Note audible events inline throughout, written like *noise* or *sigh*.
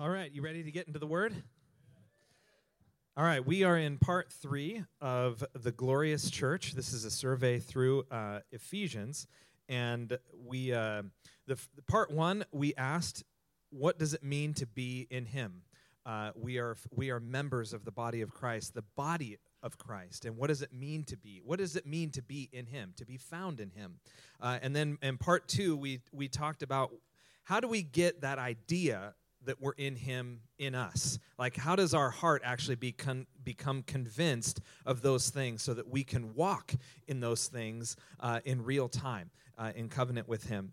All right, you ready to get into the Word? All right, we are in part three of the Glorious Church. This is a survey through uh, Ephesians, and we uh, the, part one we asked, what does it mean to be in Him? Uh, we are we are members of the body of Christ, the body of Christ, and what does it mean to be? What does it mean to be in Him? To be found in Him? Uh, and then in part two, we we talked about how do we get that idea that we're in him in us. Like how does our heart actually become become convinced of those things so that we can walk in those things uh, in real time uh, in covenant with him?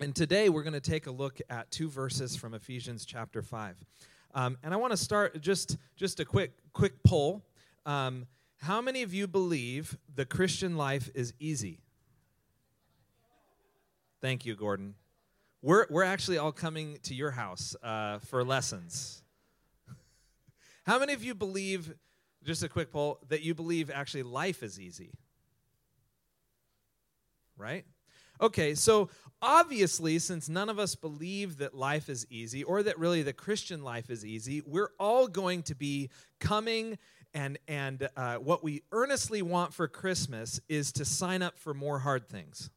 And today we're going to take a look at two verses from ephesians chapter 5 um, and i want to start just just a quick quick poll. Um, how many of you believe the christian life is easy? Thank you gordon we're, we're actually all coming to your house uh, for lessons. *laughs* How many of you believe, just a quick poll, that you believe actually life is easy? Right? Okay, so obviously, since none of us believe that life is easy or that really the Christian life is easy, we're all going to be coming and and uh, what we earnestly want for Christmas is to sign up for more hard things.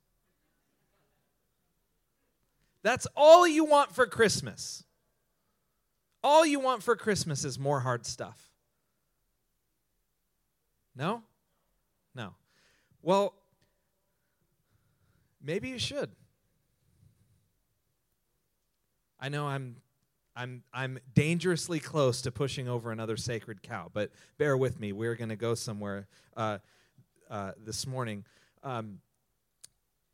That's all you want for Christmas. All you want for Christmas is more hard stuff. No? No. Well, maybe you should. I know I'm I'm I'm dangerously close to pushing over another sacred cow, but bear with me. We're going to go somewhere uh, uh, this morning. Um,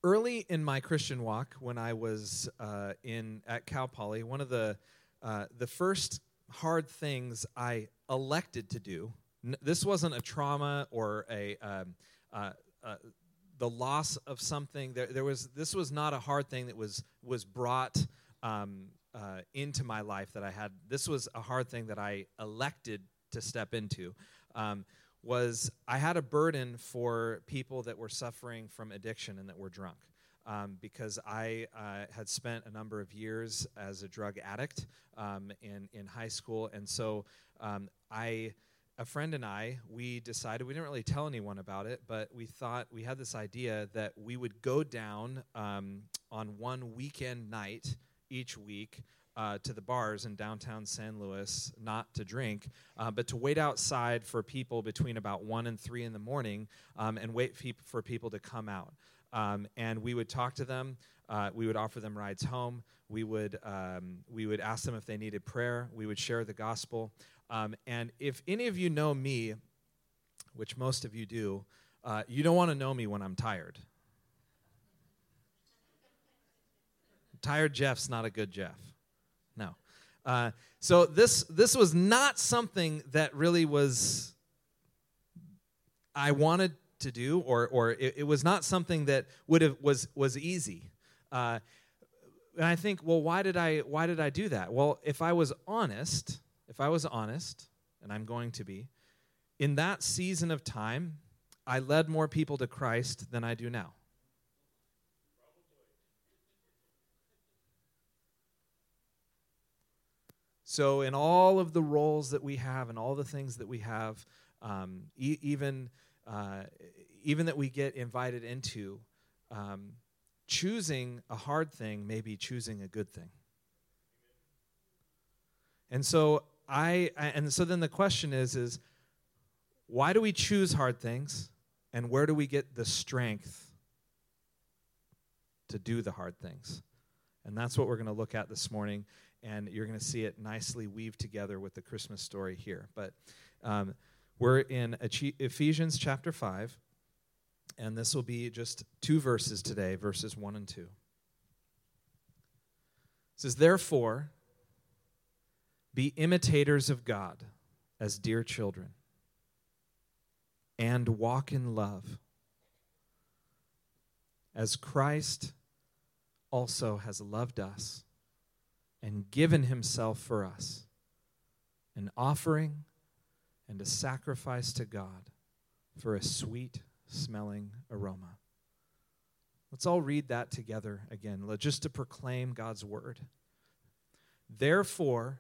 early in my Christian walk, when I was uh, in at Cal Poly, one of the uh, the first hard things I elected to do. N- this wasn't a trauma or a um, uh, uh, the loss of something. There, there, was this was not a hard thing that was was brought um, uh, into my life that I had. This was a hard thing that I elected to step into. Um, was I had a burden for people that were suffering from addiction and that were drunk. Um, because I uh, had spent a number of years as a drug addict um, in, in high school. And so um, I, a friend and I, we decided, we didn't really tell anyone about it, but we thought we had this idea that we would go down um, on one weekend night each week uh, to the bars in downtown San Luis, not to drink, uh, but to wait outside for people between about 1 and 3 in the morning um, and wait for people to come out. Um, and we would talk to them. Uh, we would offer them rides home. We would, um, we would ask them if they needed prayer. We would share the gospel. Um, and if any of you know me, which most of you do, uh, you don't want to know me when I'm tired. Tired Jeff's not a good Jeff. No. Uh, so this this was not something that really was I wanted to do, or or it, it was not something that would have was was easy. Uh, and I think, well, why did I why did I do that? Well, if I was honest, if I was honest, and I'm going to be, in that season of time, I led more people to Christ than I do now. So, in all of the roles that we have and all the things that we have, um, e- even, uh, even that we get invited into, um, choosing a hard thing may be choosing a good thing. And so, I, and so then the question is, is why do we choose hard things and where do we get the strength to do the hard things? And that's what we're going to look at this morning and you're going to see it nicely weaved together with the Christmas story here. But um, we're in Ephesians chapter 5, and this will be just two verses today, verses 1 and 2. It says, Therefore, be imitators of God as dear children, and walk in love, as Christ also has loved us and given himself for us, an offering and a sacrifice to God for a sweet smelling aroma. Let's all read that together again, just to proclaim God's word. Therefore,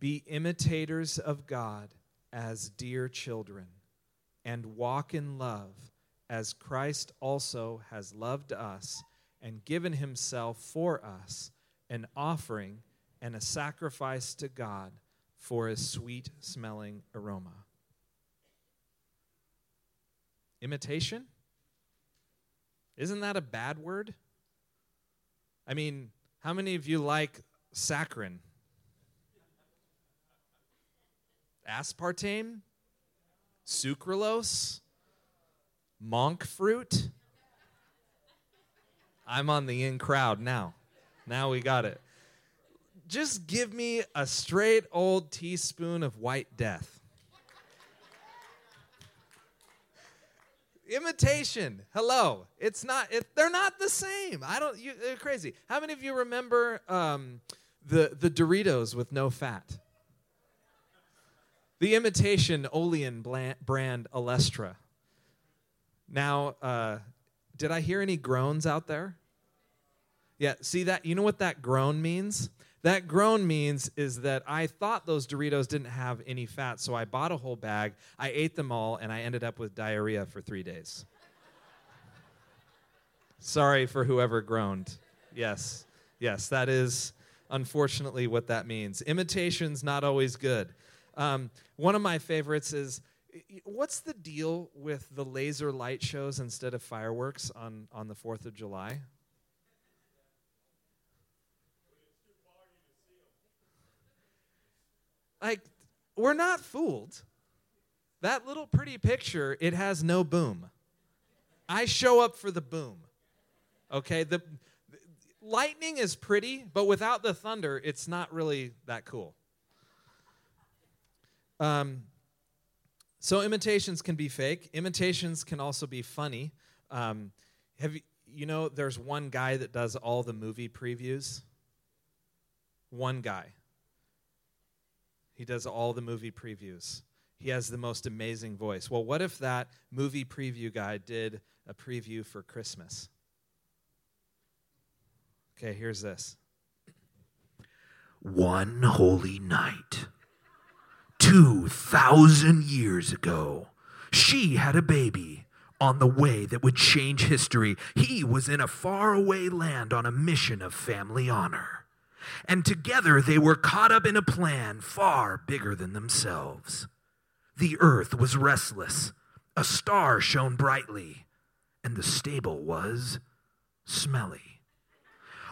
Be imitators of God as dear children, and walk in love as Christ also has loved us and given himself for us, an offering and a sacrifice to God for a sweet smelling aroma. Imitation? Isn't that a bad word? I mean, how many of you like saccharin? Aspartame? Sucralose? Monk fruit? I'm on the in crowd now. Now we got it. Just give me a straight old teaspoon of white death. imitation. Hello. It's not. It, they're not the same. I don't. You, they're crazy. How many of you remember um, the the Doritos with no fat? The imitation Olean brand Olestra. Now, uh, did I hear any groans out there? Yeah. See that? You know what that groan means? That groan means is that I thought those Doritos didn't have any fat, so I bought a whole bag, I ate them all, and I ended up with diarrhea for three days. Sorry for whoever groaned. Yes, yes, that is unfortunately what that means. Imitation's not always good. Um, one of my favorites is what's the deal with the laser light shows instead of fireworks on, on the 4th of July? Like we're not fooled. That little pretty picture, it has no boom. I show up for the boom. Okay, the, the lightning is pretty, but without the thunder, it's not really that cool. Um, so imitations can be fake. Imitations can also be funny. Um, have you, you know? There's one guy that does all the movie previews. One guy. He does all the movie previews. He has the most amazing voice. Well, what if that movie preview guy did a preview for Christmas? Okay, here's this. One holy night, 2,000 years ago, she had a baby on the way that would change history. He was in a faraway land on a mission of family honor and together they were caught up in a plan far bigger than themselves. The earth was restless, a star shone brightly, and the stable was smelly.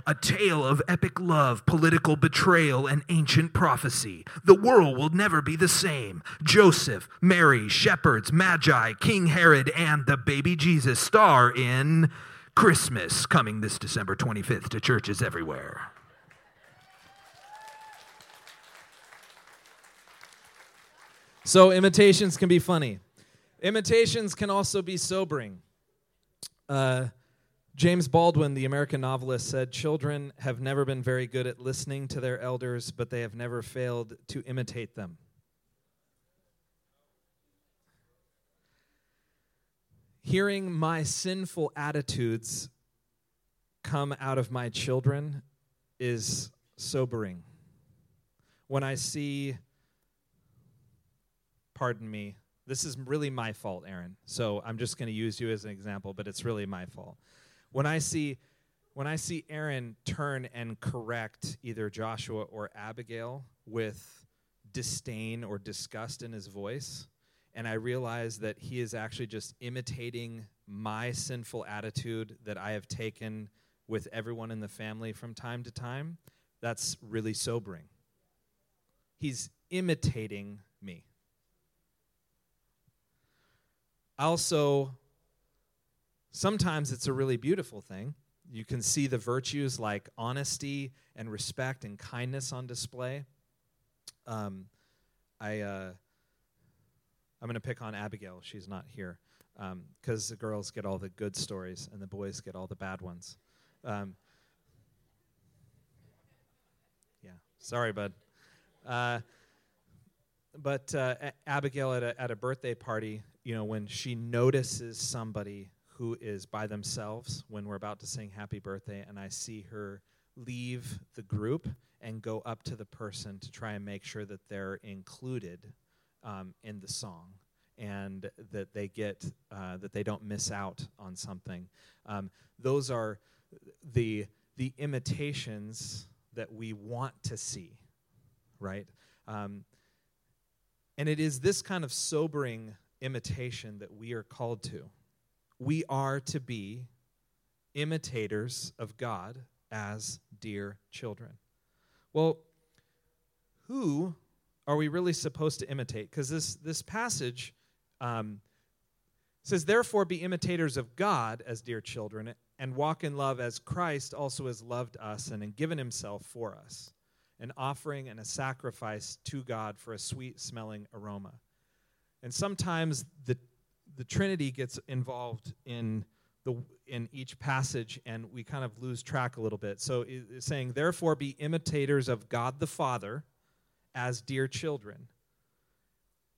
A tale of epic love, political betrayal, and ancient prophecy. The world will never be the same. Joseph, Mary, shepherds, magi, King Herod, and the baby Jesus star in Christmas, coming this December 25th to churches everywhere. So imitations can be funny. Imitations can also be sobering. Uh, James Baldwin, the American novelist, said children have never been very good at listening to their elders, but they have never failed to imitate them. Hearing my sinful attitudes come out of my children is sobering. When I see pardon me. This is really my fault, Aaron. So I'm just going to use you as an example, but it's really my fault. When I see when I see Aaron turn and correct either Joshua or Abigail with disdain or disgust in his voice, and I realize that he is actually just imitating my sinful attitude that I have taken with everyone in the family from time to time, that's really sobering. He's imitating me also, sometimes it's a really beautiful thing. You can see the virtues like honesty and respect and kindness on display. Um, I, uh, I'm going to pick on Abigail. She's not here because um, the girls get all the good stories and the boys get all the bad ones. Um, yeah, sorry, bud. Uh, but uh, Abigail at a, at a birthday party you know, when she notices somebody who is by themselves when we're about to sing happy birthday, and I see her leave the group and go up to the person to try and make sure that they're included um, in the song and that they get uh, that they don't miss out on something. Um, those are the the imitations that we want to see, right? Um, and it is this kind of sobering imitation that we are called to. We are to be imitators of God as dear children. Well, who are we really supposed to imitate? Because this, this passage um, says, Therefore, be imitators of God as dear children, and walk in love as Christ also has loved us and, given himself for us, an offering and a sacrifice to God for a sweet smelling aroma. And sometimes the, the Trinity gets involved in, the, in each passage, and we kind of lose track a little bit. So it's saying, Therefore, be imitators of God the Father as dear children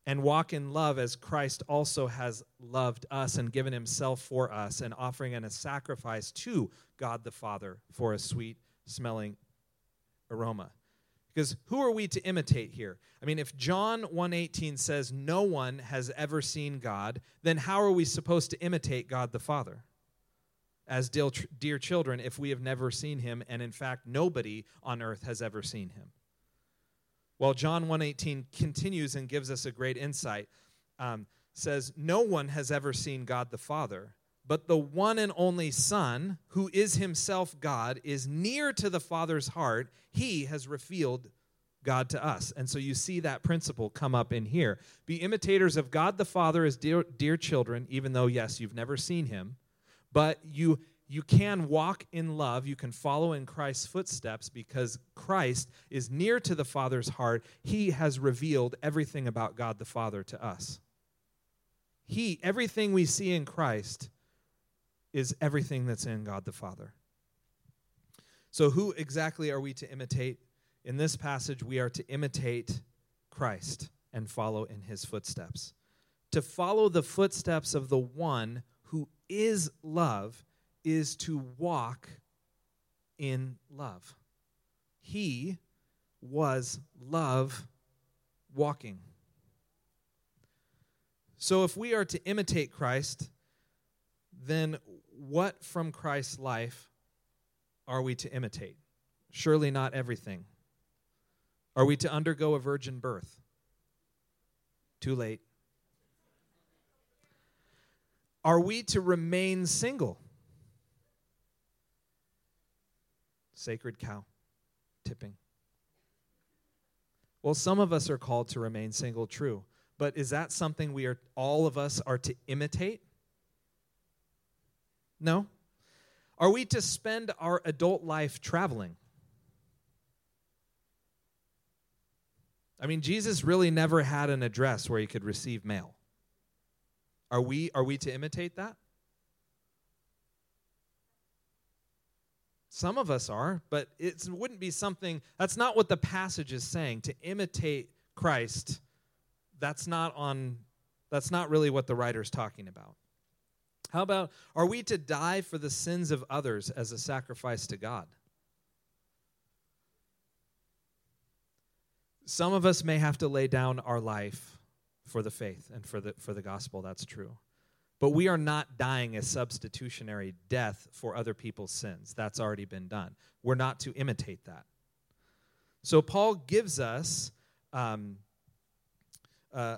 and walk in love as Christ also has loved us and given himself for us, and offering in a sacrifice to God the Father for a sweet smelling aroma. Because who are we to imitate here? I mean, if John 1:18 says no one has ever seen God, then how are we supposed to imitate God the Father? As dear, children, if we have never seen him, and in fact, nobody on earth has ever seen him. Well, John 1:18 continues and gives us a great insight. Um, says, "No one has ever seen God the Father, but the one and only Son, who is himself God, is near to the Father's heart. He has revealed God to us." And so you see that principle come up in here. Be imitators of God the Father as dear, dear children, even though yes, you've never seen him, but you you can walk in love. You can follow in Christ's footsteps because Christ is near to the Father's heart. He has revealed everything about God the Father to us. He, everything we see in Christ is everything that's in God the Father. So, who exactly are we to imitate? In this passage, we are to imitate Christ and follow in his footsteps. To follow the footsteps of the one who is love is to walk in love. He was love walking. So, if we are to imitate Christ, then what from Christ's life are we to imitate? Surely not everything. Are we to undergo a virgin birth? Too late. Are we to remain single? sacred cow, tipping. Well, some of us are called to remain single, true. But is that something we are all of us are to imitate? No. Are we to spend our adult life traveling? I mean, Jesus really never had an address where he could receive mail. Are we are we to imitate that? Some of us are, but it wouldn't be something, that's not what the passage is saying. To imitate Christ, that's not on, that's not really what the writer's talking about. How about, are we to die for the sins of others as a sacrifice to God? Some of us may have to lay down our life for the faith and for the, for the gospel, that's true. But we are not dying a substitutionary death for other people's sins. That's already been done. We're not to imitate that. So Paul gives us um, uh,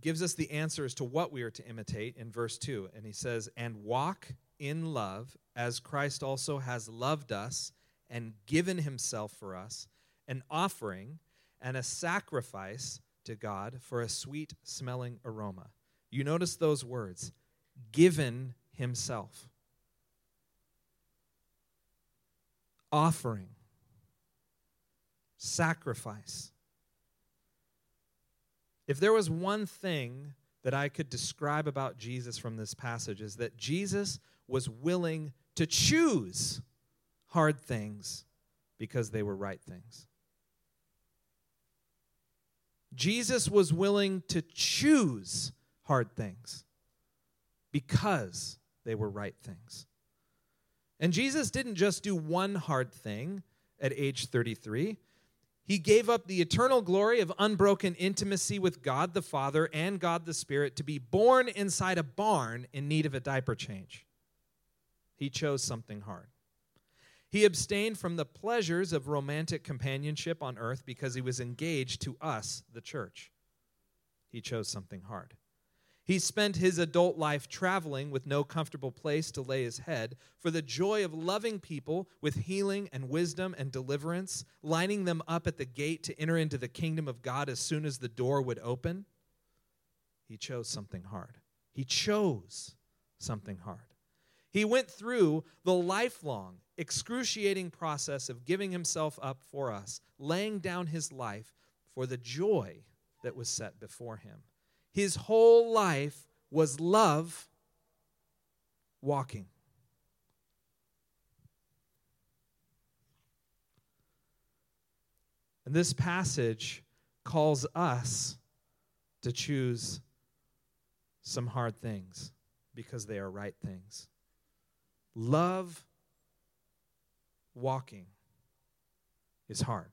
gives us the answers to what we are to imitate in verse 2. And he says, And walk in love as Christ also has loved us and given himself for us, an offering and a sacrifice to God for a sweet smelling aroma. You notice those words given himself, offering, sacrifice. If there was one thing that I could describe about Jesus from this passage, is that Jesus was willing to choose hard things because they were right things. Jesus was willing to choose hard things because they were right things. And Jesus didn't just do one hard thing at age 33. He gave up the eternal glory of unbroken intimacy with God the Father and God the Spirit to be born inside a barn in need of a diaper change. He chose something hard. He abstained from the pleasures of romantic companionship on earth because he was engaged to us, the church. He chose something hard. He spent his adult life traveling with no comfortable place to lay his head for the joy of loving people with healing and wisdom and deliverance, lining them up at the gate to enter into the kingdom of God as soon as the door would open. He chose something hard. He chose something hard. He went through the lifelong, excruciating process of giving himself up for us, laying down his life for the joy that was set before him. His whole life was love walking. And this passage calls us to choose some hard things because they are right things. Love walking is hard.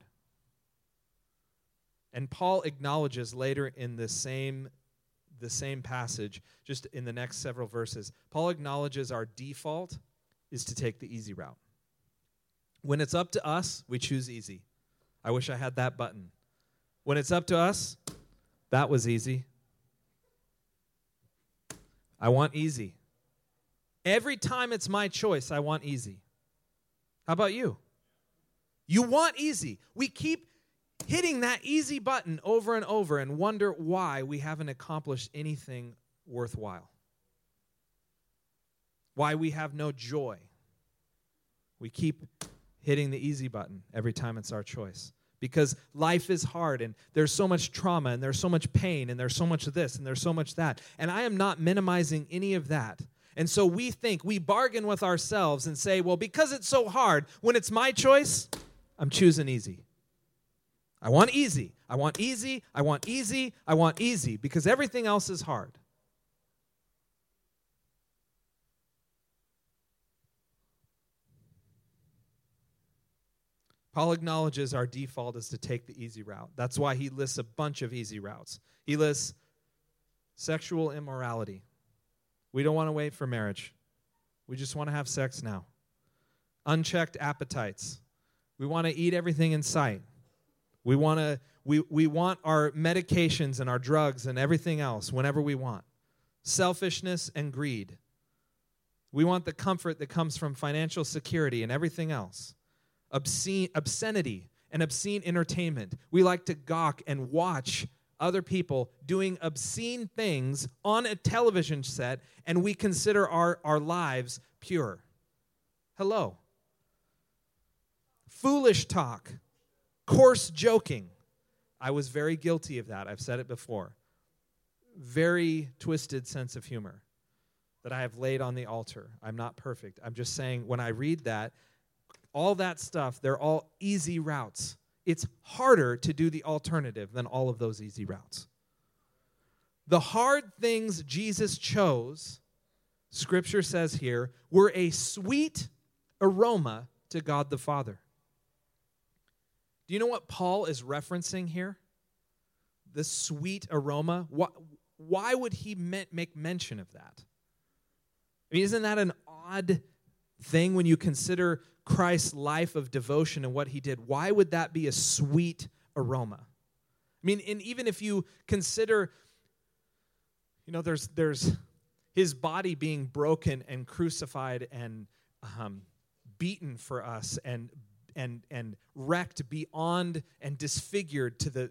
And Paul acknowledges later in the same the same passage, just in the next several verses, Paul acknowledges our default is to take the easy route. When it's up to us, we choose easy. I wish I had that button. When it's up to us, that was easy. I want easy. Every time it's my choice, I want easy. How about you? You want easy. We keep hitting that easy button over and over and wonder why we haven't accomplished anything worthwhile. Why we have no joy. We keep hitting the easy button every time it's our choice. Because life is hard and there's so much trauma and there's so much pain and there's so much of this and there's so much that. And I am not minimizing any of that. And so we think, we bargain with ourselves and say, well, because it's so hard, when it's my choice, I'm choosing easy. I want easy. I want easy. I want easy. I want easy because everything else is hard. Paul acknowledges our default is to take the easy route. That's why he lists a bunch of easy routes. He lists sexual immorality. We don't want to wait for marriage, we just want to have sex now. Unchecked appetites. We want to eat everything in sight. We want to we, we want our medications and our drugs and everything else whenever we want. Selfishness and greed. We want the comfort that comes from financial security and everything else. Obscene, obscenity and obscene entertainment. We like to gawk and watch other people doing obscene things on a television set, and we consider our, our lives pure. Hello. Foolish talk coarse joking. I was very guilty of that. I've said it before. Very twisted sense of humor that I have laid on the altar. I'm not perfect. I'm just saying, when I read that, all that stuff, they're all easy routes. It's harder to do the alternative than all of those easy routes. The hard things Jesus chose, scripture says here, were a sweet aroma to God the Father. Do you know what Paul is referencing here? The sweet aroma. Why, why would he make mention of that? I mean, isn't that an odd thing when you consider Christ's life of devotion and what he did? Why would that be a sweet aroma? I mean, and even if you consider, you know, there's there's his body being broken and crucified and um, beaten for us and and, and wrecked beyond and disfigured to the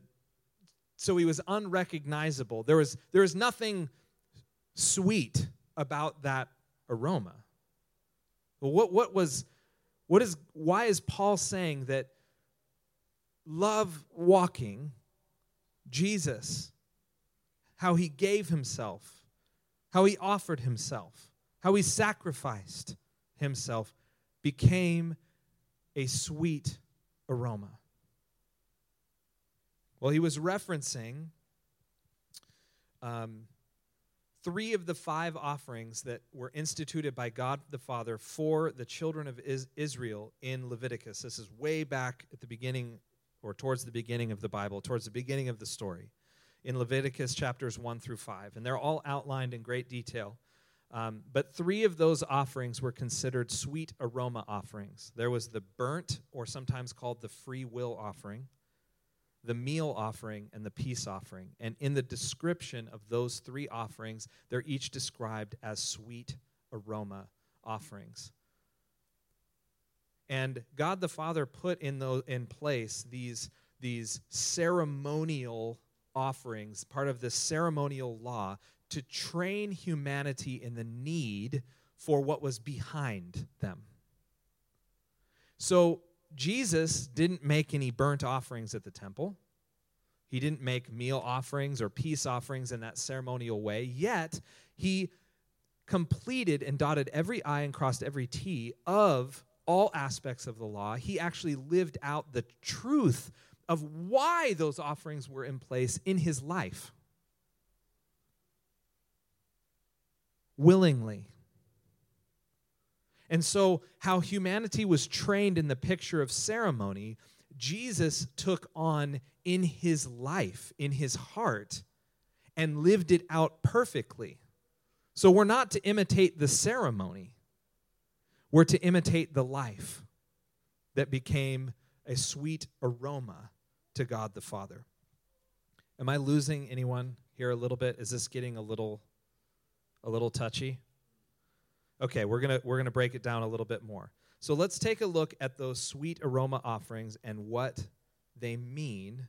so he was unrecognizable. There was there was nothing sweet about that aroma. Well what, what was what is why is paul saying that love walking jesus how he gave himself how he offered himself how he sacrificed himself became a sweet aroma. Well, he was referencing um, three of the five offerings that were instituted by God the Father for the children of Israel in Leviticus. This is way back at the beginning or towards the beginning of the Bible, towards the beginning of the story in Leviticus chapters 1 through 5. And they're all outlined in great detail. Um, but three of those offerings were considered sweet aroma offerings. There was the burnt, or sometimes called the free will offering, the meal offering, and the peace offering. And in the description of those three offerings, they're each described as sweet aroma offerings. And God the Father put in, those, in place these, these ceremonial offerings, part of this ceremonial law, to train humanity in the need for what was behind them. So Jesus didn't make any burnt offerings at the temple. He didn't make meal offerings or peace offerings in that ceremonial way, yet he completed and dotted every I and crossed every T of all aspects of the law. He actually lived out the truth of why those offerings were in place in his life. Willingly. And so, how humanity was trained in the picture of ceremony, Jesus took on in his life, in his heart, and lived it out perfectly. So, we're not to imitate the ceremony, we're to imitate the life that became a sweet aroma to God the Father. Am I losing anyone here a little bit? Is this getting a little a little touchy? Okay, we're going to we're going to break it down a little bit more. So let's take a look at those sweet aroma offerings and what they mean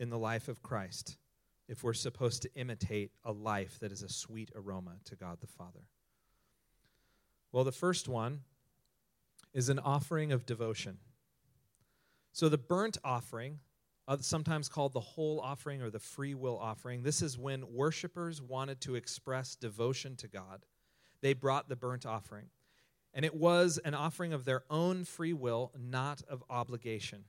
in the life of Christ if we're supposed to imitate a life that is a sweet aroma to God the Father. Well, the first one is an offering of devotion. So the burnt offering, uh, sometimes called the whole offering or the free will offering, this is when worshipers wanted to express devotion to God. They brought the burnt offering. And it was an offering of their own free will, not of obligation.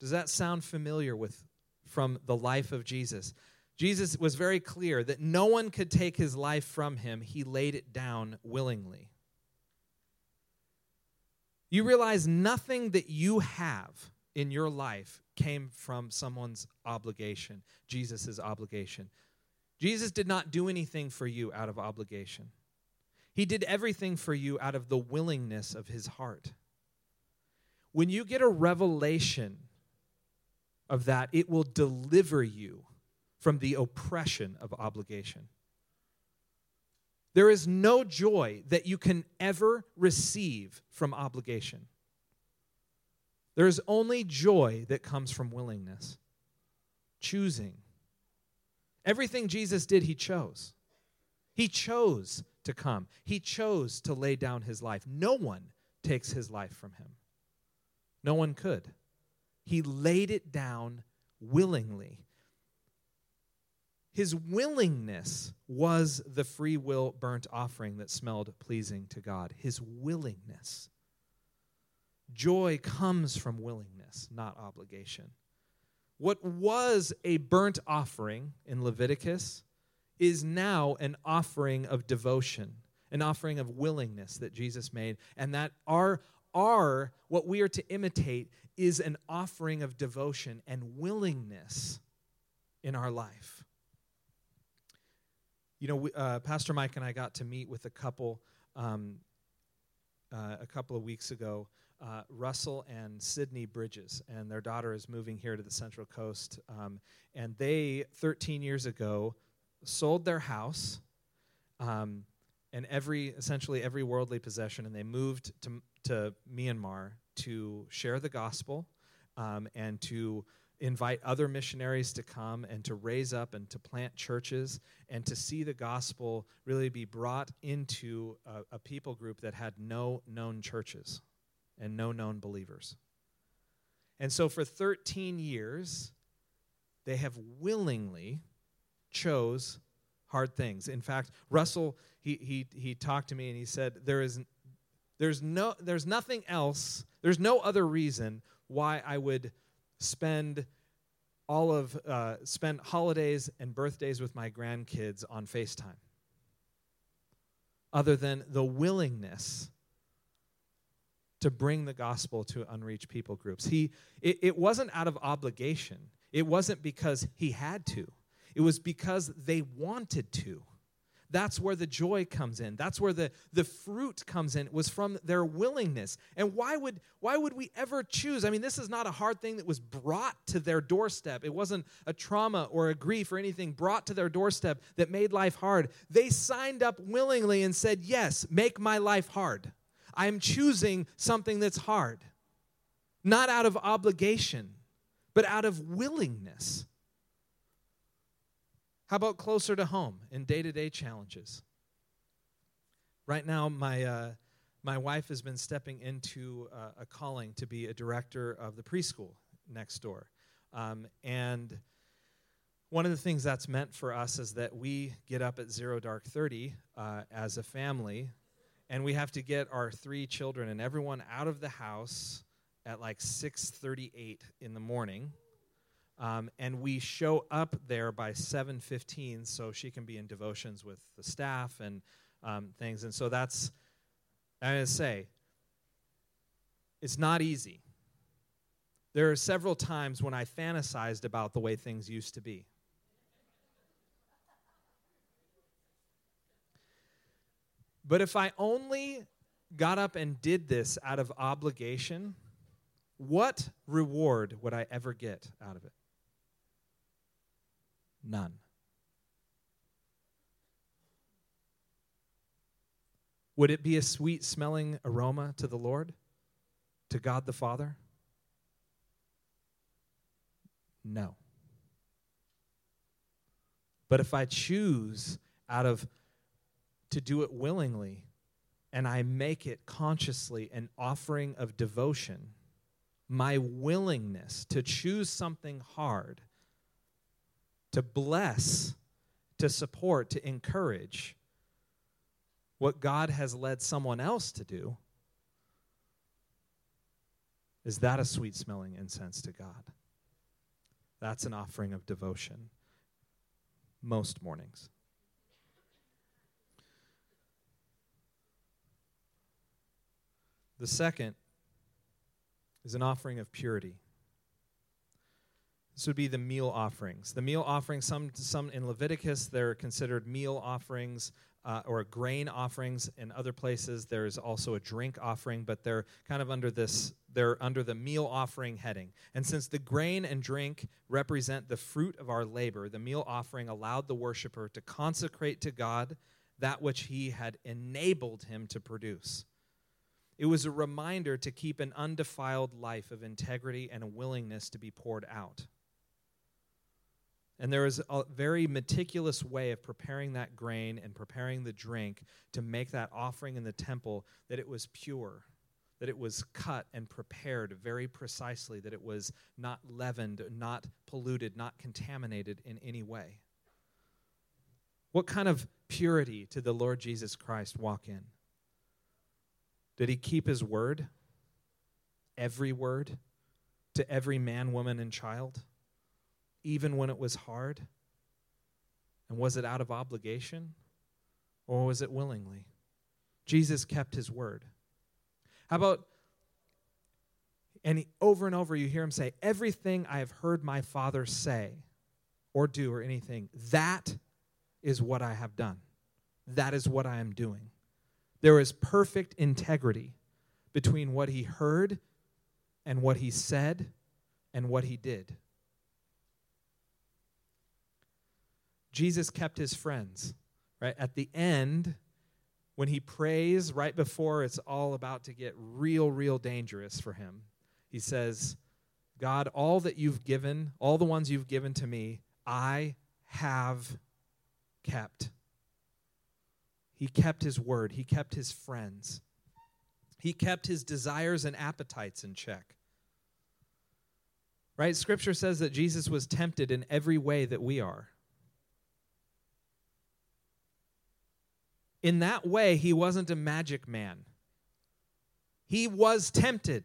Does that sound familiar with from the life of Jesus? Jesus was very clear that no one could take his life from him. He laid it down willingly. You realize nothing that you have in your life came from someone's obligation, Jesus' obligation. Jesus did not do anything for you out of obligation. He did everything for you out of the willingness of his heart. When you get a revelation of that, it will deliver you from the oppression of obligation. There is no joy that you can ever receive from obligation. There is only joy that comes from willingness, choosing. Everything Jesus did, he chose. He chose to come, he chose to lay down his life. No one takes his life from him, no one could. He laid it down willingly his willingness was the free will burnt offering that smelled pleasing to God. His willingness. Joy comes from willingness, not obligation. What was a burnt offering in Leviticus is now an offering of devotion, an offering of willingness that Jesus made, and that our, our what we are to imitate is an offering of devotion and willingness in our life. You know, we, uh, Pastor Mike and I got to meet with a couple um, uh, a couple of weeks ago, uh, Russell and Sydney Bridges, and their daughter is moving here to the Central Coast. Um, and they, 13 years ago, sold their house um, and every essentially every worldly possession, and they moved to to Myanmar to share the gospel um, and to invite other missionaries to come and to raise up and to plant churches and to see the gospel really be brought into a, a, people group that had no known churches and no known believers. And so for 13 years, they have willingly chose hard things. In fact, Russell, he, he, he talked to me and he said, there is, there's, no, there's nothing else, there's no other reason why I would spend all of uh, spent holidays and birthdays with my grandkids on FaceTime, other than the willingness to bring the gospel to unreached people groups. He, it, it wasn't out of obligation. It wasn't because he had to. It was because they wanted to. That's where the joy comes in. That's where the, the fruit comes in. It was from their willingness. And why would, why would we ever choose? I mean, this is not a hard thing that was brought to their doorstep. It wasn't a trauma or a grief or anything brought to their doorstep that made life hard. They signed up willingly and said, Yes, make my life hard. I am choosing something that's hard, not out of obligation, but out of willingness. How about closer to home in day to day challenges? Right now, my, uh, my wife has been stepping into uh, a calling to be a director of the preschool next door. Um, and one of the things that's meant for us is that we get up at zero dark 30 uh, as a family and we have to get our three children and everyone out of the house at like 6.38 in the morning um, and we show up there by 7.15 so she can be in devotions with the staff and um, things. And so that's, I'm going to say, it's not easy. There are several times when I fantasized about the way things used to be. But if I only got up and did this out of obligation, what reward would I ever get out of it? None. Would it be a sweet smelling aroma to the Lord, to God the Father? No. But if I choose out of to do it willingly and I make it consciously an offering of devotion, my willingness to choose something hard to bless, to support, to encourage what God has led someone else to do, is that a sweet smelling incense to God? That's an offering of devotion most mornings. The second is an offering of purity. This would be the meal offerings. The meal offerings, some, some in Leviticus, they're considered meal offerings uh, or grain offerings. In other places, there's also a drink offering, but they're kind of under this, they're under the meal offering heading. And since the grain and drink represent the fruit of our labor, the meal offering allowed the worshiper to consecrate to God that which he had enabled him to produce. It was a reminder to keep an undefiled life of integrity and a willingness to be poured out. And there was a very meticulous way of preparing that grain and preparing the drink to make that offering in the temple that it was pure, that it was cut and prepared very precisely, that it was not leavened, not polluted, not contaminated in any way. What kind of purity did the Lord Jesus Christ walk in? Did he keep his word? Every word? To every man, woman, and child? even when it was hard? And was it out of obligation or was it willingly? Jesus kept his word. How about, and he, over and over you hear him say, Everything I have heard my Father say or do or anything, that is what I have done. That is what I am doing. There is perfect integrity between what he heard and what he said and what he did. Jesus kept his friends, right? At the end, when he prays, right before it's all about to get real, real dangerous for him, he says, God, all that you've given, all the ones you've given to me, I have kept. He kept his word, he kept his friends, he kept his desires and appetites in check. Right? Scripture says that Jesus was tempted in every way that we are. In that way, he wasn't a magic man. He was tempted.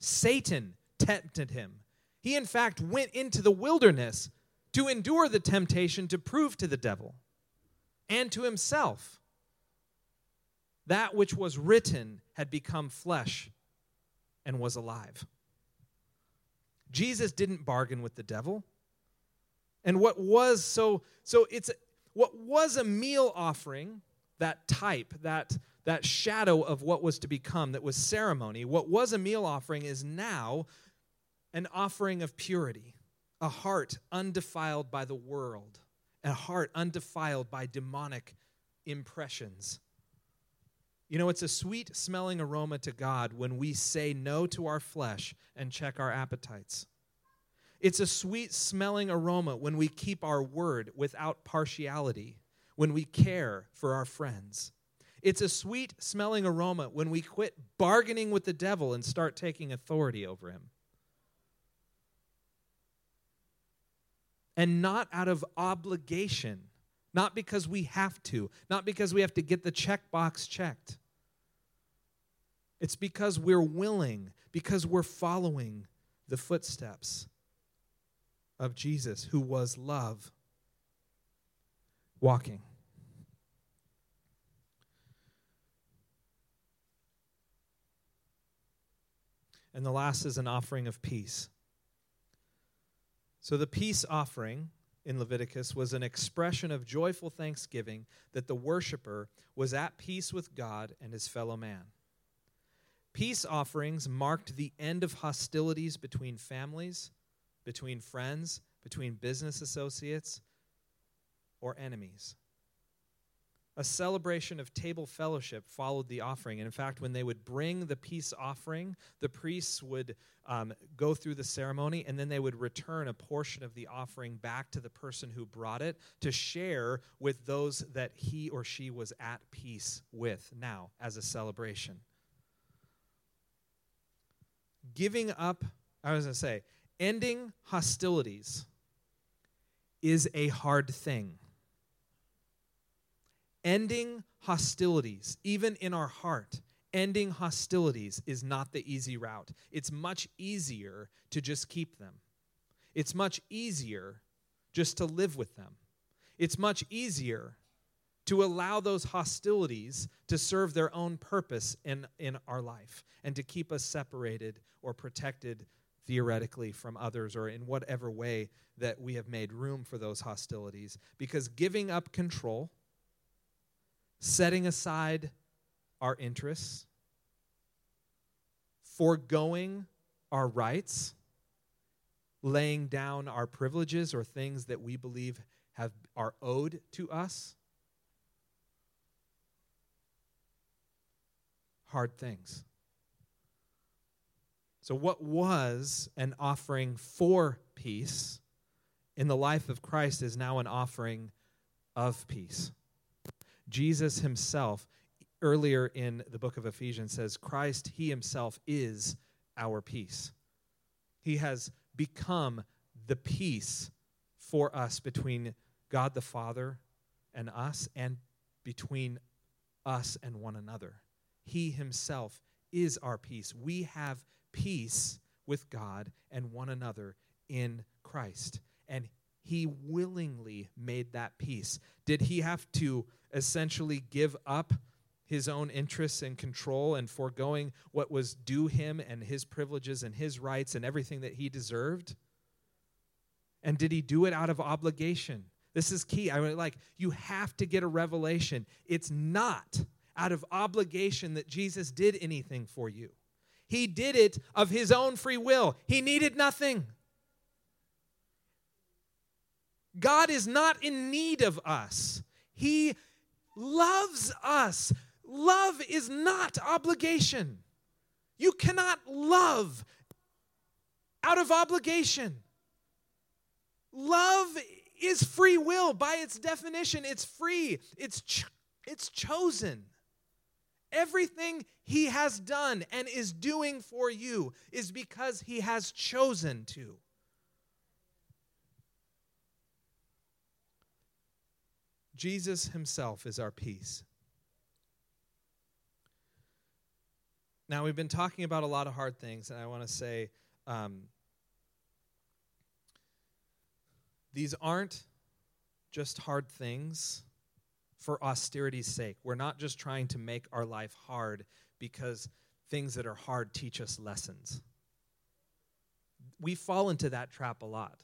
Satan tempted him He, in fact, went into the wilderness to endure the temptation to prove to the devil and to himself that which was written had become flesh and was alive. Jesus didn't bargain with the devil. And what was so so it's what was a meal offering, that type, that that shadow of what was to become, that was ceremony, what was a meal offering is now an offering of purity, a heart undefiled by the world, a heart undefiled by demonic impressions. You know, it's a sweet smelling aroma to God when we say no to our flesh and check our appetites. It's a sweet smelling aroma when we keep our word without partiality, when we care for our friends. It's a sweet smelling aroma when we quit bargaining with the devil and start taking authority over him. And not out of obligation, not because we have to, not because we have to get the checkbox checked. It's because we're willing, because we're following the footsteps of Jesus, who was love walking. And the last is an offering of peace. So the peace offering in Leviticus was an expression of joyful thanksgiving that the worshiper was at peace with God and his fellow man. Peace offerings marked the end of hostilities between families between friends, between business associates, or enemies. A celebration of table fellowship followed the offering. And in fact, when they would bring the peace offering, the priests would um, go through the ceremony and then they would return a portion of the offering back to the person who brought it to share with those that he or she was at peace with now as a celebration. Giving up, I was going to say, ending hostilities is a hard thing. Ending hostilities, even in our heart, ending hostilities is not the easy route. It's much easier to just keep them. It's much easier just to live with them. It's much easier to allow those hostilities to serve their own purpose in, in our life and to keep us separated or protected theoretically from others or in whatever way that we have made room for those hostilities. Because giving up control, setting aside our interests, foregoing our rights, laying down our privileges or things that we believe have, are owed to us. Hard things. So, what was an offering for peace in the life of Christ is now an offering of peace. Jesus himself, earlier in the book of Ephesians, says, Christ, he himself is our peace. He has become the peace for us between God the Father and us, and between us and one another. He himself is our peace. We have peace with God and one another in Christ. And he willingly made that peace. Did he have to essentially give up his own interests and control and foregoing what was due him and his privileges and his rights and everything that he deserved? And did he do it out of obligation? This is key. I mean, like, you have to get a revelation. It's not out of obligation that Jesus did anything for you. He did it of his own free will. He needed nothing. God is not in need of us. He loves us. Love is not obligation. You cannot love out of obligation. Love is free will. By its definition, it's free, it's, ch- it's chosen. Everything he has done and is doing for you is because he has chosen to. Jesus himself is our peace. Now, we've been talking about a lot of hard things, and I want to say um, these aren't just hard things for austerity's sake. We're not just trying to make our life hard because things that are hard teach us lessons. We fall into that trap a lot.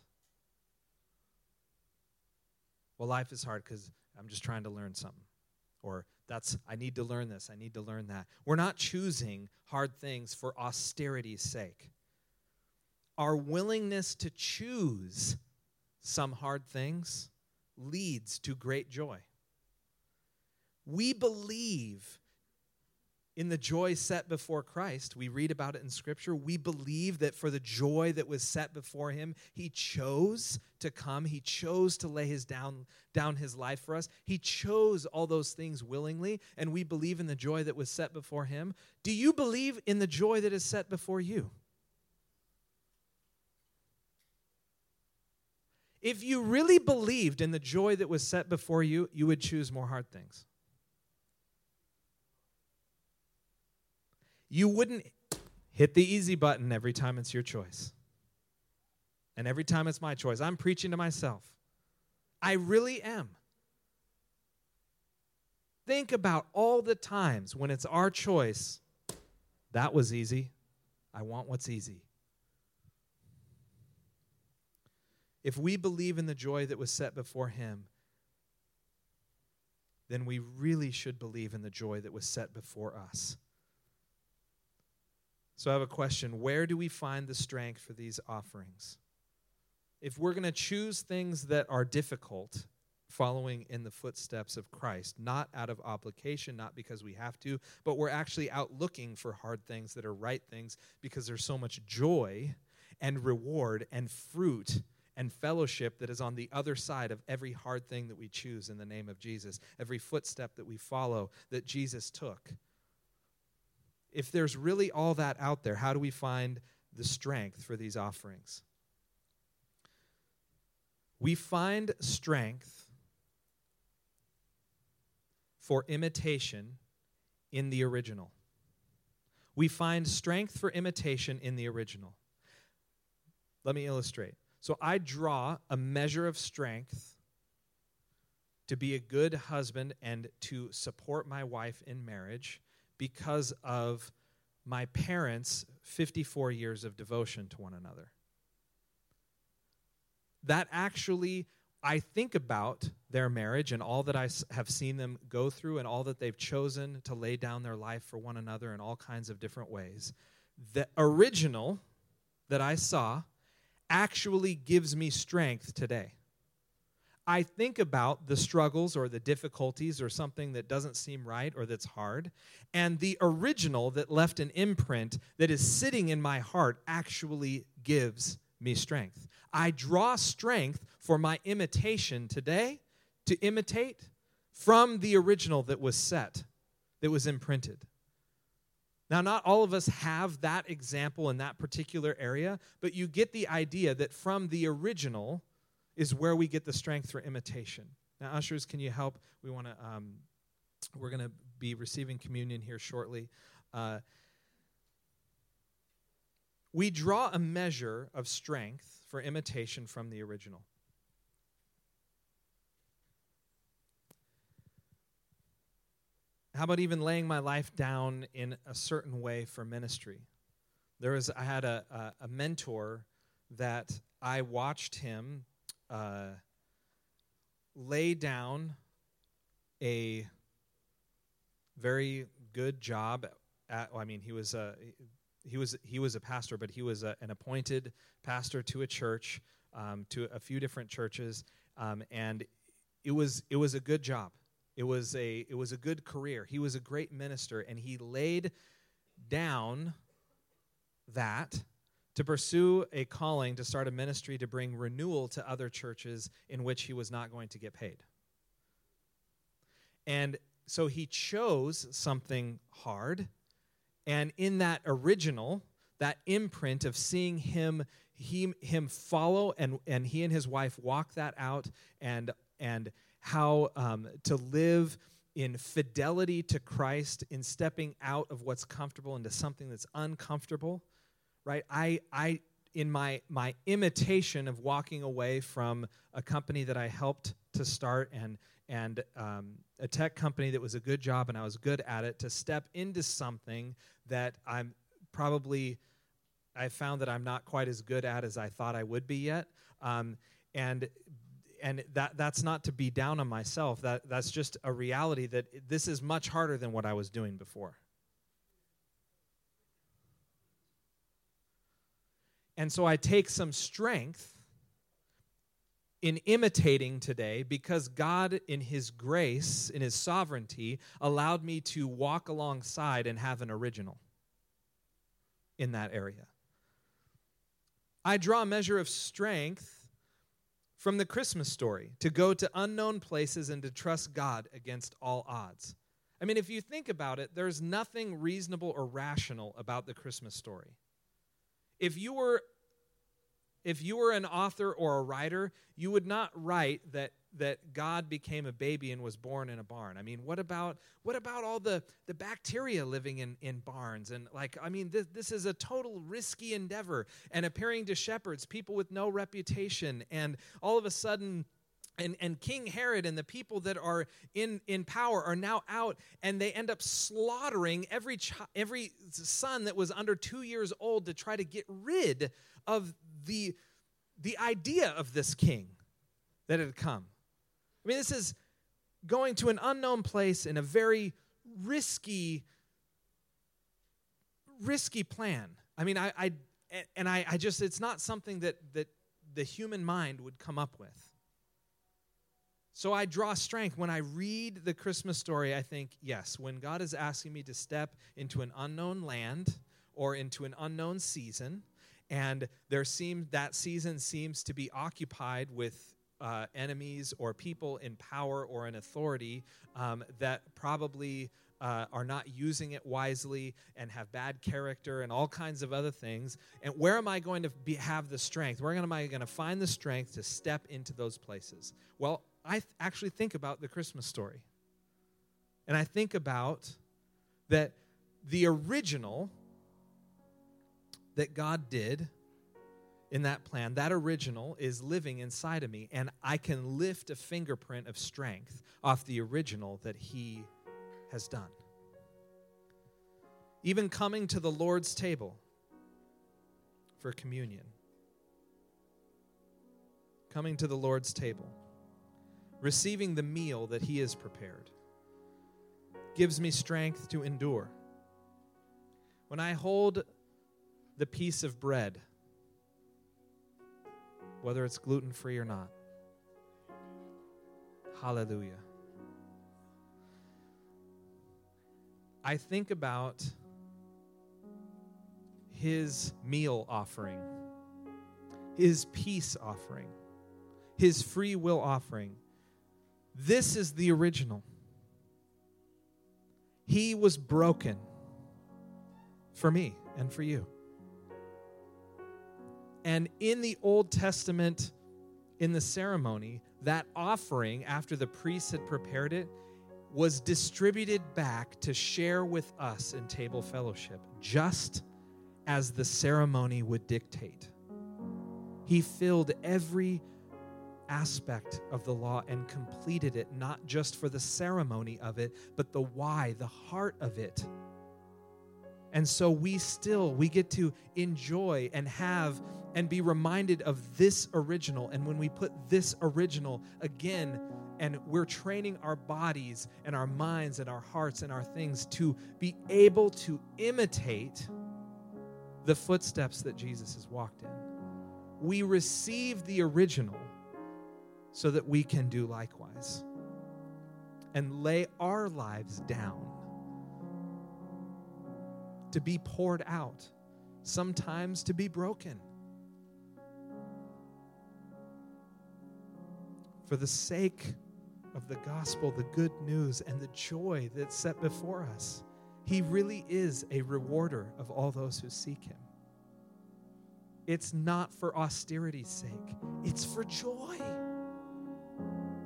Well, life is hard because I'm just trying to learn something. Or that's, I need to learn this, I need to learn that. We're not choosing hard things for austerity's sake. Our willingness to choose some hard things leads to great joy. We believe in the joy set before Christ. We read about it in Scripture. We believe that for the joy that was set before him, he chose to come. He chose to lay his down, down his life for us. He chose all those things willingly, and we believe in the joy that was set before him. Do you believe in the joy that is set before you? If you really believed in the joy that was set before you, you would choose more hard things. You wouldn't hit the easy button every time it's your choice. And every time it's my choice. I'm preaching to myself. I really am. Think about all the times when it's our choice. That was easy. I want what's easy. If we believe in the joy that was set before him, then we really should believe in the joy that was set before us. So I have a question Where do we find the strength for these offerings? If we're going to choose things that are difficult, following in the footsteps of Christ, not out of obligation, not because we have to, but we're actually out looking for hard things that are right things because there's so much joy and reward and fruit and fellowship that is on the other side of every hard thing that we choose in the name of Jesus, every footstep that we follow that Jesus took if there's really all that out there, how do we find the strength for these offerings? We find strength for imitation in the original. We find strength for imitation in the original. Let me illustrate. So I draw a measure of strength to be a good husband and to support my wife in marriage because of my parents' 54 years of devotion to one another. That actually, I think about their marriage and all that I have seen them go through and all that they've chosen to lay down their life for one another in all kinds of different ways. The original that I saw actually gives me strength today. I think about the struggles or the difficulties or something that doesn't seem right or that's hard, and the original that left an imprint that is sitting in my heart actually gives me strength. I draw strength for my imitation today to imitate from the original that was set, that was imprinted. Now, not all of us have that example in that particular area, but you get the idea that from the original, is where we get the strength for imitation. Now, ushers, can you help? We want to. Um, we're going to be receiving communion here shortly. Uh, we draw a measure of strength for imitation from the original. How about even laying my life down in a certain way for ministry? There was I had a, a, a mentor that I watched him uh, lay down a very good job at, well, I mean, he was a, he was, he was a pastor, but he was a, an appointed pastor to a church, um, to a few different churches, um, and it was, it was a good job. It was a, it was a good career. He was a great minister, and he laid down that to pursue a calling to start a ministry to bring renewal to other churches in which he was not going to get paid. And so he chose something hard, and in that original, that imprint of seeing him he, him follow and, and he and his wife walk that out and and how um, to live in fidelity to Christ in stepping out of what's comfortable into something that's uncomfortable right? I, I in my my imitation of walking away from a company that I helped to start and and um, a tech company that was a good job and I was good at it to step into something that I'm probably I found that I'm not quite as good at as I thought I would be yet. Um, and and that that's not to be down on myself. That that's just a reality that this is much harder than what I was doing before. And so I take some strength in imitating today because God, in His grace, in His sovereignty, allowed me to walk alongside and have an original in that area. I draw a measure of strength from the Christmas story to go to unknown places and to trust God against all odds. I mean, if you think about it, there's nothing reasonable or rational about the Christmas story. If you were if you were an author or a writer, you would not write that that God became a baby and was born in a barn. I mean, what about what about all the the bacteria living in in barns and like I mean this this is a total risky endeavor and appearing to shepherds, people with no reputation and all of a sudden and, and King Herod and the people that are in, in power are now out, and they end up slaughtering every, every son that was under two years old to try to get rid of the, the idea of this king that had come. I mean, this is going to an unknown place in a very risky, risky plan. I mean, I, I and I, I just, it's not something that, that the human mind would come up with. So I draw strength. When I read the Christmas story, I think, yes, when God is asking me to step into an unknown land or into an unknown season, and there seems that season seems to be occupied with uh, enemies or people in power or in authority um, that probably uh, are not using it wisely and have bad character and all kinds of other things. And where am I going to be, have the strength? Where am I going to find the strength to step into those places? Well, I th- actually think about the Christmas story. And I think about that the original that God did in that plan, that original is living inside of me, and I can lift a fingerprint of strength off the original that He has done. Even coming to the Lord's table for communion, coming to the Lord's table, receiving the meal that He has prepared, gives me strength to endure. When I hold the piece of bread, whether it's gluten free or not. Hallelujah. I think about his meal offering, his peace offering, his free will offering. This is the original. He was broken for me and for you. And in the Old Testament, in the ceremony, that offering, after the priests had prepared it, was distributed back to share with us in table fellowship, just as the ceremony would dictate. He filled every aspect of the law and completed it, not just for the ceremony of it, but the why, the heart of it. And so we still we get to enjoy and have and be reminded of this original. And when we put this original again, and we're training our bodies and our minds and our hearts and our things to be able to imitate the footsteps that Jesus has walked in. We receive the original so that we can do likewise and lay our lives down to be poured out, sometimes to be broken. For the sake of the gospel, the good news, and the joy that's set before us, He really is a rewarder of all those who seek Him. It's not for austerity's sake, it's for joy.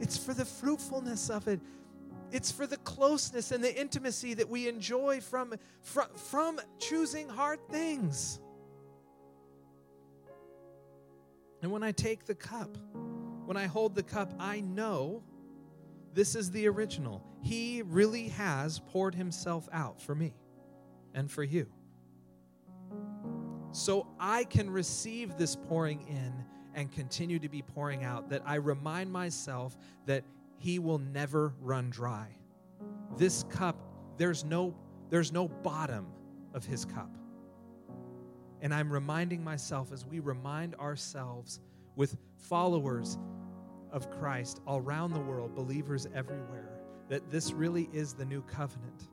It's for the fruitfulness of it. It's for the closeness and the intimacy that we enjoy from, from, from choosing hard things. And when I take the cup, when I hold the cup, I know this is the original. He really has poured himself out for me and for you. So I can receive this pouring in and continue to be pouring out, that I remind myself that he will never run dry. This cup, there's no, there's no bottom of his cup. And I'm reminding myself as we remind ourselves with followers of Christ all around the world, believers everywhere, that this really is the new covenant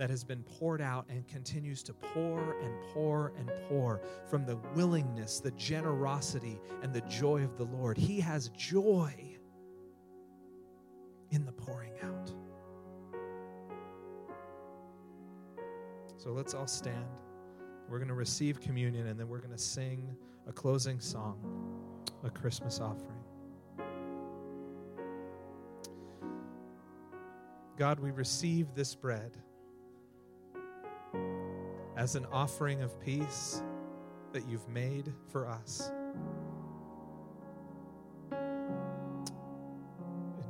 that has been poured out and continues to pour and pour and pour from the willingness, the generosity, and the joy of the Lord. He has joy in the pouring out. So let's all stand. We're going to receive communion and then we're going to sing a closing song, a Christmas offering. God, we receive this bread as an offering of peace that you've made for us. In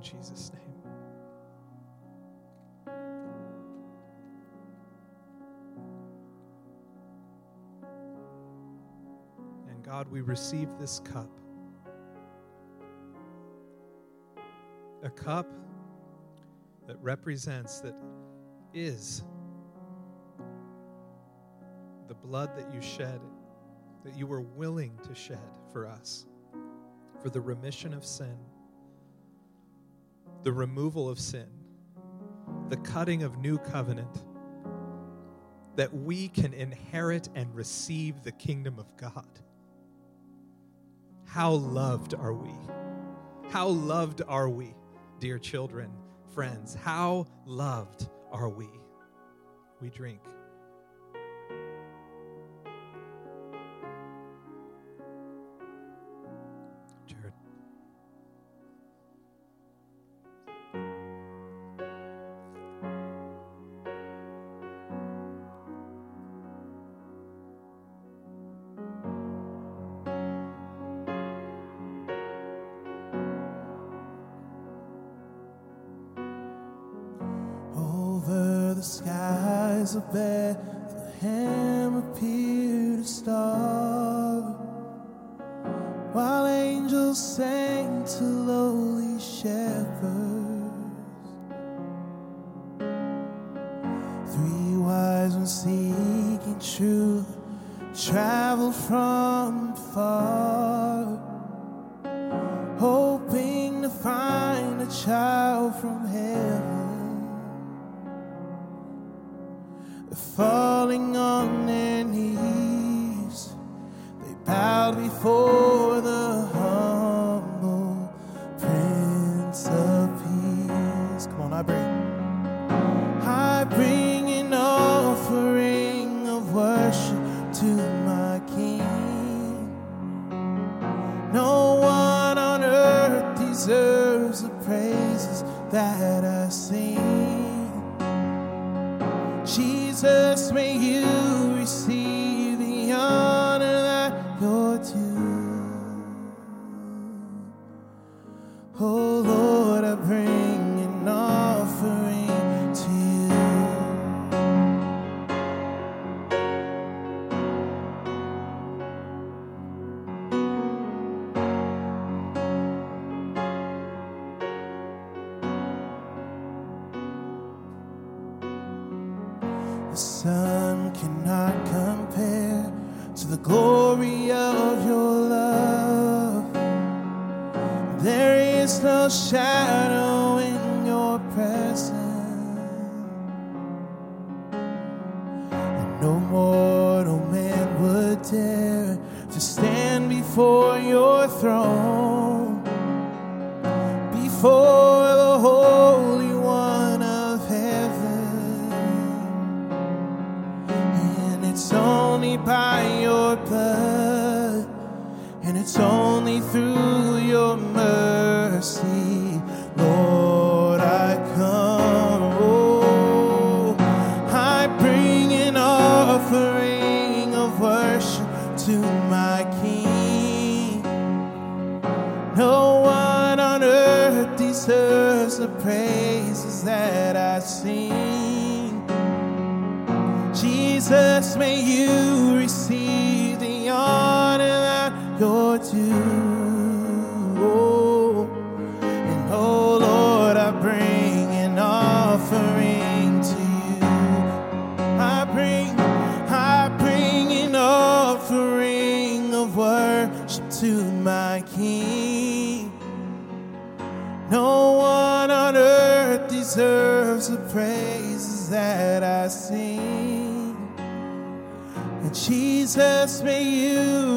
Jesus' name. And God, we receive this cup. A cup that represents, that is the blood that you shed, that you were willing to shed for us, for the remission of sin, the removal of sin, the cutting of new covenant, that we can inherit and receive the kingdom of God. How loved are we? How loved are we, dear children, friends? How loved are we? We drink. Of Bethlehem appeared a Lord, Jesus, may you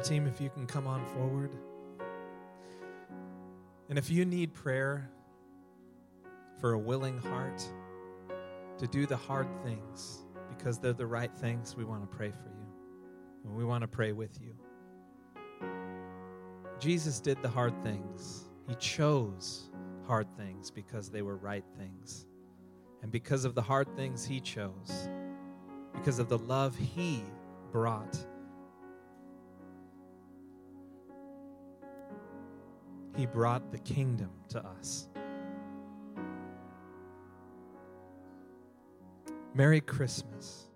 Prayer team, if you can come on forward. And if you need prayer for a willing heart to do the hard things because they're the right things, we want to pray for you. And we want to pray with you. Jesus did the hard things. He chose hard things because they were right things. And because of the hard things he chose, because of the love he brought, he brought the kingdom to us. Merry Christmas.